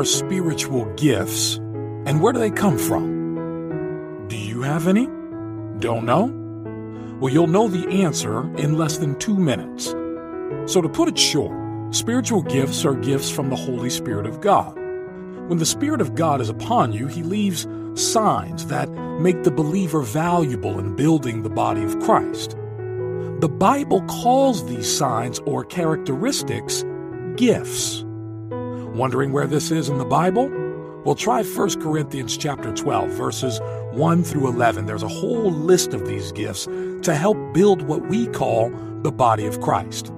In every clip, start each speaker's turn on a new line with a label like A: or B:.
A: are spiritual gifts and where do they come from? Do you have any? Don't know? Well, you'll know the answer in less than two minutes. So, to put it short, spiritual gifts are gifts from the Holy Spirit of God. When the Spirit of God is upon you, He leaves signs that make the believer valuable in building the body of Christ. The Bible calls these signs or characteristics gifts. Wondering where this is in the Bible? Well, try 1 Corinthians chapter 12, verses 1 through 11. There's a whole list of these gifts to help build what we call the body of Christ.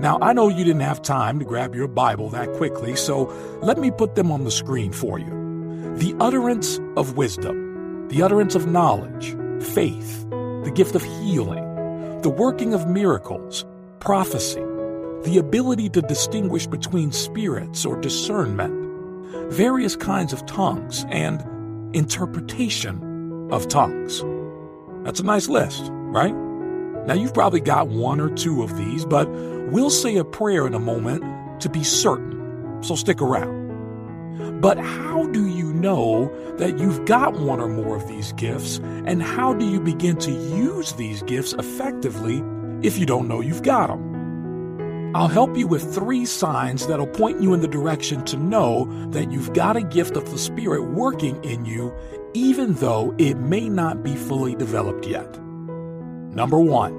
A: Now, I know you didn't have time to grab your Bible that quickly, so let me put them on the screen for you. The utterance of wisdom, the utterance of knowledge, faith, the gift of healing, the working of miracles, prophecy, the ability to distinguish between spirits or discernment, various kinds of tongues, and interpretation of tongues. That's a nice list, right? Now, you've probably got one or two of these, but we'll say a prayer in a moment to be certain, so stick around. But how do you know that you've got one or more of these gifts, and how do you begin to use these gifts effectively if you don't know you've got them? I'll help you with three signs that'll point you in the direction to know that you've got a gift of the Spirit working in you, even though it may not be fully developed yet. Number one,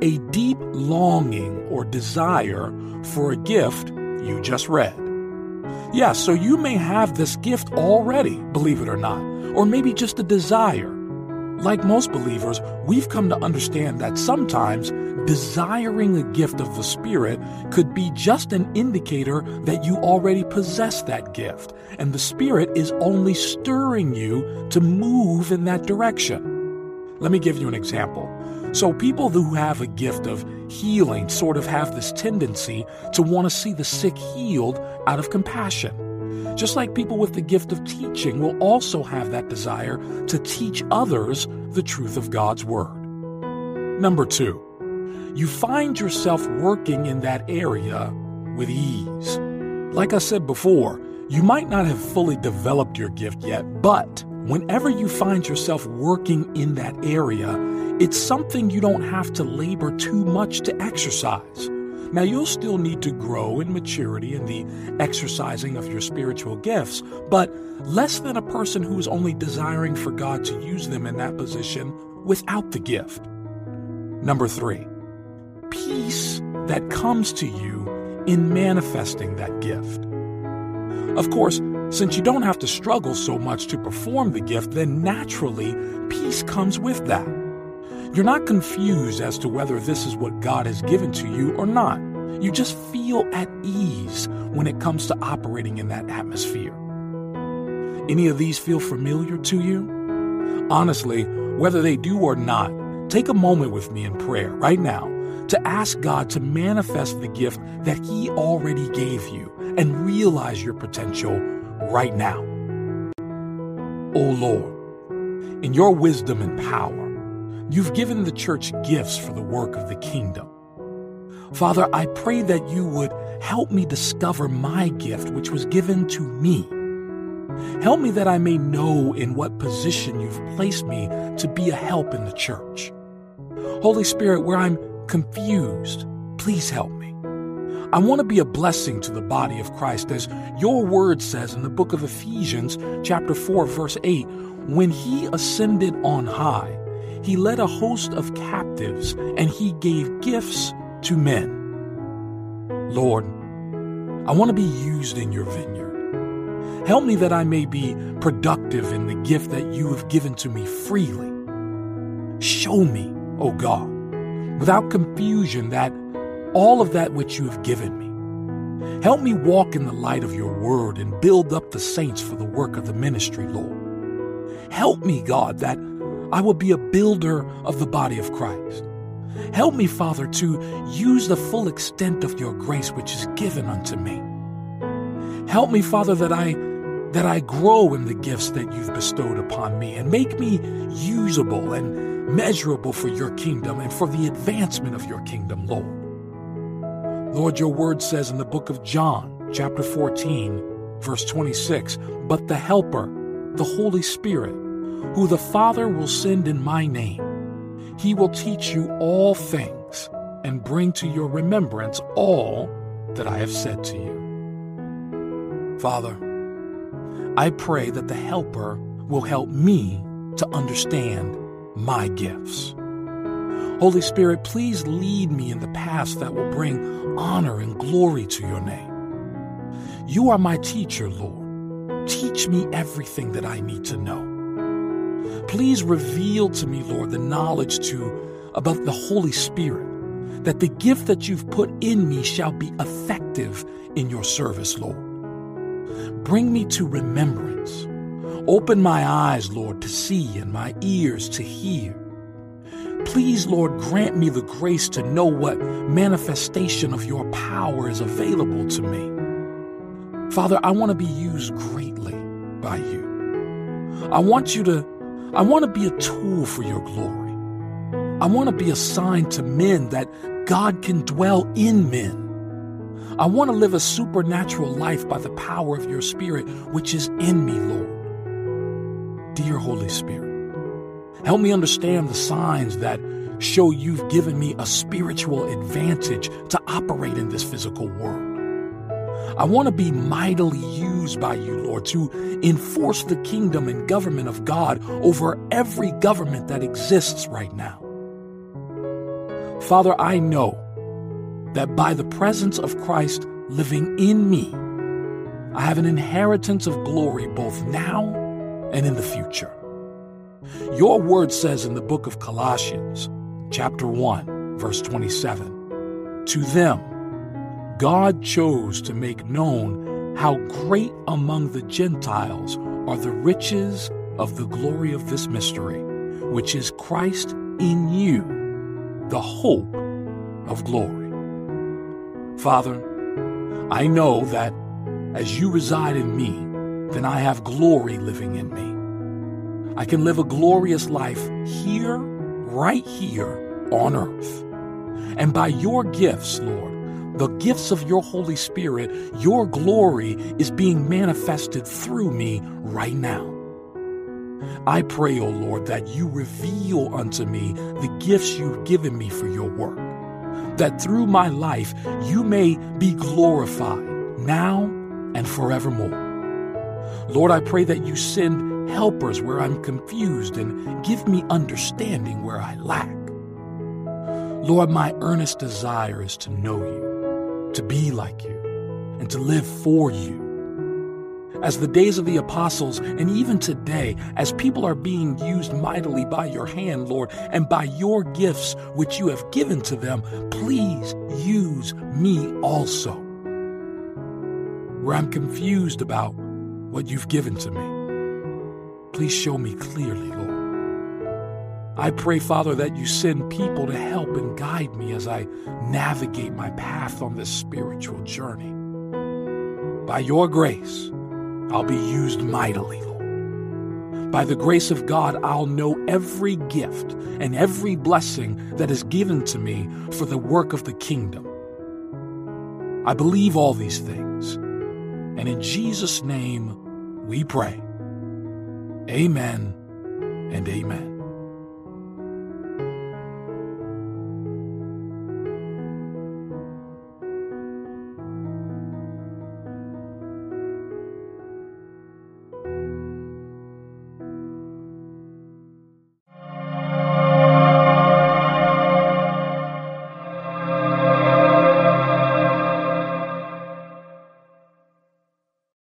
A: a deep longing or desire for a gift you just read. Yeah, so you may have this gift already, believe it or not, or maybe just a desire. Like most believers, we've come to understand that sometimes desiring a gift of the Spirit could be just an indicator that you already possess that gift, and the Spirit is only stirring you to move in that direction. Let me give you an example. So, people who have a gift of healing sort of have this tendency to want to see the sick healed out of compassion. Just like people with the gift of teaching will also have that desire to teach others the truth of God's Word. Number two, you find yourself working in that area with ease. Like I said before, you might not have fully developed your gift yet, but whenever you find yourself working in that area, it's something you don't have to labor too much to exercise. Now, you'll still need to grow in maturity in the exercising of your spiritual gifts, but less than a person who is only desiring for God to use them in that position without the gift. Number three, peace that comes to you in manifesting that gift. Of course, since you don't have to struggle so much to perform the gift, then naturally, peace comes with that. You're not confused as to whether this is what God has given to you or not. You just feel at ease when it comes to operating in that atmosphere. Any of these feel familiar to you? Honestly, whether they do or not, take a moment with me in prayer right now to ask God to manifest the gift that He already gave you and realize your potential right now. Oh Lord, in your wisdom and power, You've given the church gifts for the work of the kingdom. Father, I pray that you would help me discover my gift, which was given to me. Help me that I may know in what position you've placed me to be a help in the church. Holy Spirit, where I'm confused, please help me. I want to be a blessing to the body of Christ, as your word says in the book of Ephesians, chapter 4, verse 8 when he ascended on high, he led a host of captives and he gave gifts to men. Lord, I want to be used in your vineyard. Help me that I may be productive in the gift that you have given to me freely. Show me, O oh God, without confusion, that all of that which you have given me. Help me walk in the light of your word and build up the saints for the work of the ministry, Lord. Help me, God, that I will be a builder of the body of Christ. Help me, Father, to use the full extent of your grace which is given unto me. Help me, Father, that I that I grow in the gifts that you've bestowed upon me and make me usable and measurable for your kingdom and for the advancement of your kingdom, Lord. Lord, your word says in the book of John, chapter 14, verse 26, but the Helper, the Holy Spirit, who the Father will send in my name, he will teach you all things and bring to your remembrance all that I have said to you. Father, I pray that the Helper will help me to understand my gifts. Holy Spirit, please lead me in the paths that will bring honor and glory to your name. You are my teacher, Lord. Teach me everything that I need to know. Please reveal to me, Lord, the knowledge to about the Holy Spirit, that the gift that you've put in me shall be effective in your service, Lord. Bring me to remembrance. Open my eyes, Lord, to see and my ears to hear. Please, Lord, grant me the grace to know what manifestation of your power is available to me. Father, I want to be used greatly by you. I want you to, I want to be a tool for your glory. I want to be a sign to men that God can dwell in men. I want to live a supernatural life by the power of your Spirit, which is in me, Lord. Dear Holy Spirit, help me understand the signs that show you've given me a spiritual advantage to operate in this physical world. I want to be mightily used by you, Lord, to enforce the kingdom and government of God over every government that exists right now. Father, I know that by the presence of Christ living in me, I have an inheritance of glory both now and in the future. Your word says in the book of Colossians, chapter 1, verse 27, to them, God chose to make known how great among the Gentiles are the riches of the glory of this mystery, which is Christ in you, the hope of glory. Father, I know that as you reside in me, then I have glory living in me. I can live a glorious life here, right here on earth. And by your gifts, Lord, the gifts of your Holy Spirit, your glory is being manifested through me right now. I pray, O oh Lord, that you reveal unto me the gifts you've given me for your work, that through my life you may be glorified now and forevermore. Lord, I pray that you send helpers where I'm confused and give me understanding where I lack. Lord, my earnest desire is to know you to be like you, and to live for you. As the days of the apostles, and even today, as people are being used mightily by your hand, Lord, and by your gifts which you have given to them, please use me also. Where I'm confused about what you've given to me, please show me clearly, Lord. I pray, Father, that you send people to help and guide me as I navigate my path on this spiritual journey. By your grace, I'll be used mightily, Lord. By the grace of God, I'll know every gift and every blessing that is given to me for the work of the kingdom. I believe all these things, and in Jesus' name we pray. Amen and amen.